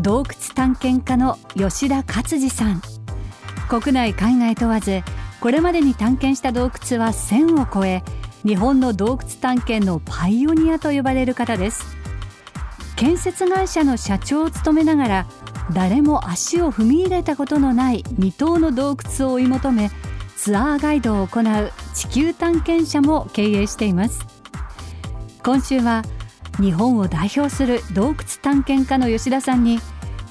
洞窟探検家の吉田勝次さん。国内海外問わずこれまでに探検した洞窟は1000を超え日本の洞窟探検のパイオニアと呼ばれる方です。建設会社の社長を務めながら誰も足を踏み入れたことのない未踏の洞窟を追い求めツアーガイドを行う地球探検者も経営しています。今週は日本を代表する洞窟探検家の吉田さんに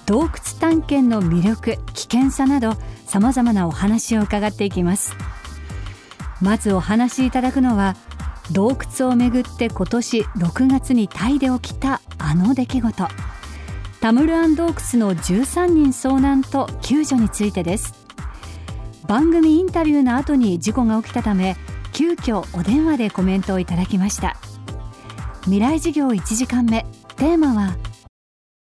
洞窟探検の魅力危険さなどさまざまなお話を伺っていきます。まずお話しいただくのは洞窟をめぐって今年6月にタイで起きたあの出来事。タムルアン洞窟の13人遭難と救助についてです。番組インタビューの後に事故が起きたため急遽お電話でコメントをいただきました。未来事業1時間目。テーマは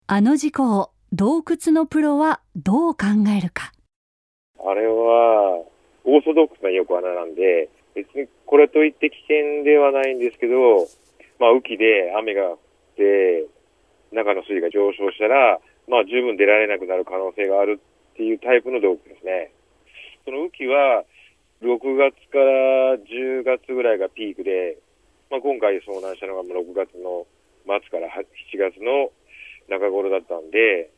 あの事故を洞窟のプロはどう考えるかあれはオーソドックスな横穴なんで別にこれといって危険ではないんですけど、まあ、雨季で雨が降って中の水位が上昇したら、まあ、十分出られなくなる可能性があるっていうタイプの洞窟ですね。その雨季は6月から10月ぐらいがピークで、まあ、今回遭難したのが6月の末から7月の中頃だったんで、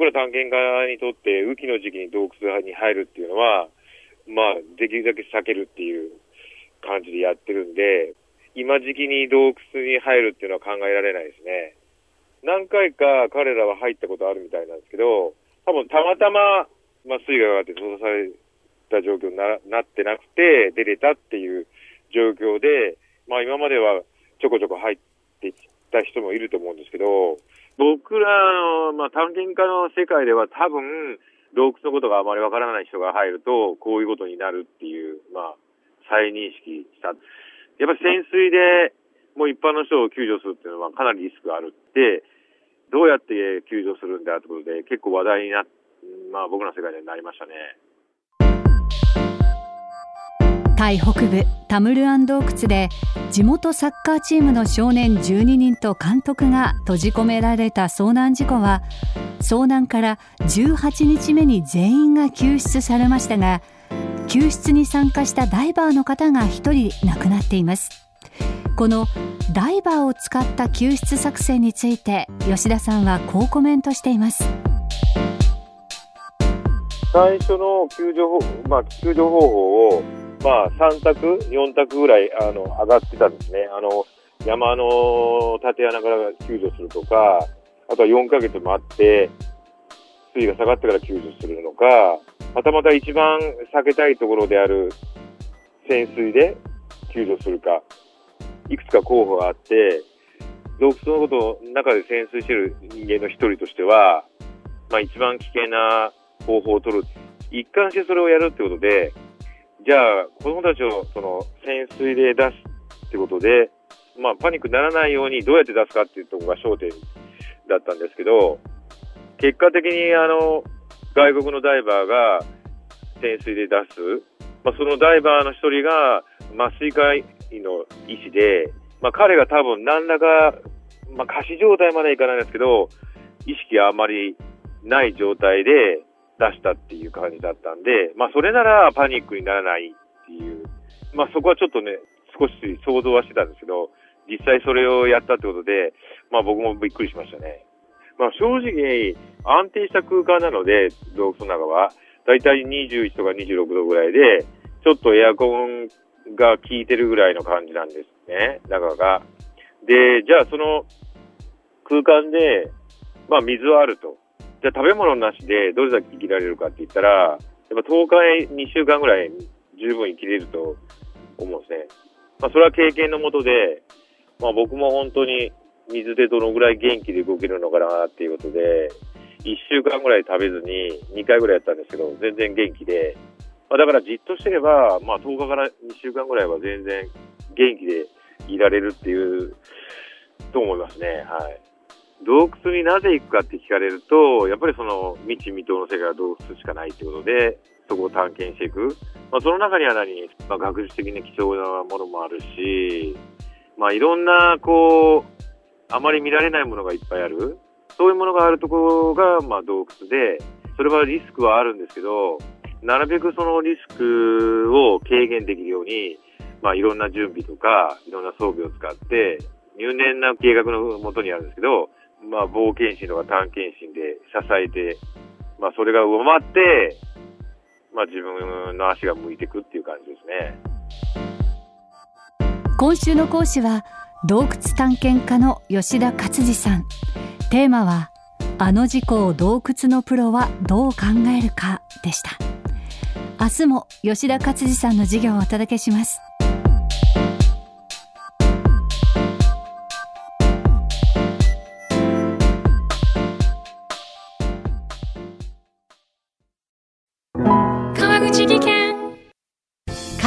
僕ら探検家にとって雨季の時期に洞窟に入るっていうのは、まあ、できるだけ避けるっていう感じでやってるんで、今時期に洞窟に入るっていうのは考えられないですね。何回か彼らは入ったことあるみたいなんですけど、多分たまたま、まあ、水位が上がって閉ざされた状況にななってなくて、出れたっていう状況で、まあ今まではちょこちょこ入ってきた人もいると思うんですけど、僕らの、まあ、探検家の世界では多分、洞窟のことがあまりわからない人が入ると、こういうことになるっていう、まあ、再認識した。やっぱり潜水で、もう一般の人を救助するっていうのはかなりリスクがあるって、どうやって救助するんだってことで、結構話題にな、まあ僕の世界ではなりましたね。タイ北部タムルアン洞窟で地元サッカーチームの少年12人と監督が閉じ込められた遭難事故は遭難から18日目に全員が救出されましたが救出に参加したダイバーの方が1人亡くなっています。このダイバーを使った救出作戦について吉田さんはこうコメントしています。最初の救助,、まあ、救助方法をまあ、3択、4択ぐらい、あの、上がってたんですね。あの、山の縦穴から救助するとか、あとは4ヶ月待って、水位が下がってから救助するのか、またまた一番避けたいところである潜水で救助するか、いくつか候補があって、洞窟のこと中で潜水してる人間の一人としては、まあ一番危険な方法を取る。一貫してそれをやるってことで、じゃあ、子供たちをその潜水で出すってことで、まあ、パニックにならないようにどうやって出すかっていうところが焦点だったんですけど、結果的にあの、外国のダイバーが潜水で出す、まあ、そのダイバーの一人が麻酔科医の医師で、まあ、彼が多分何らか、まあ、仮死状態までいかないんですけど、意識があまりない状態で、出したっていう感じだったんで、まあそれならパニックにならないっていう、まあそこはちょっとね、少し想像はしてたんですけど、実際それをやったってことで、まあ僕もびっくりしましたね。まあ正直安定した空間なので、洞窟の中は、だいたい21とか26度ぐらいで、ちょっとエアコンが効いてるぐらいの感じなんですね、中が。で、じゃあその空間で、まあ水はあると。じゃあ食べ物なしでどれだけ生きられるかって言ったら、やっぱ10日、2週間ぐらい十分生きれると思うんですね。まあそれは経験のもとで、まあ僕も本当に水でどのぐらい元気で動けるのかなっていうことで、1週間ぐらい食べずに2回ぐらいやったんですけど、全然元気で、まあ、だからじっとしてれば、まあ、10日から2週間ぐらいは全然元気でいられるっていう、と思いますね。はい。洞窟になぜ行くかって聞かれると、やっぱりその未知未踏の世界は洞窟しかないってことで、そこを探検していく。まあ、その中には何、まあ、学術的に貴重なものもあるし、まあ、いろんな、こう、あまり見られないものがいっぱいある。そういうものがあるところが、まあ、洞窟で、それはリスクはあるんですけど、なるべくそのリスクを軽減できるように、まあ、いろんな準備とか、いろんな装備を使って、入念な計画のもとにあるんですけど、まあ、冒険心とか探検心で支えて、まあ、それが上回って、まあ、自分の足が向いていくっていう感じですね。今週の講師は洞窟探検家の吉田勝次さん。テーマはあの事故を洞窟のプロはどう考えるかでした。明日も吉田勝次さんの授業をお届けします。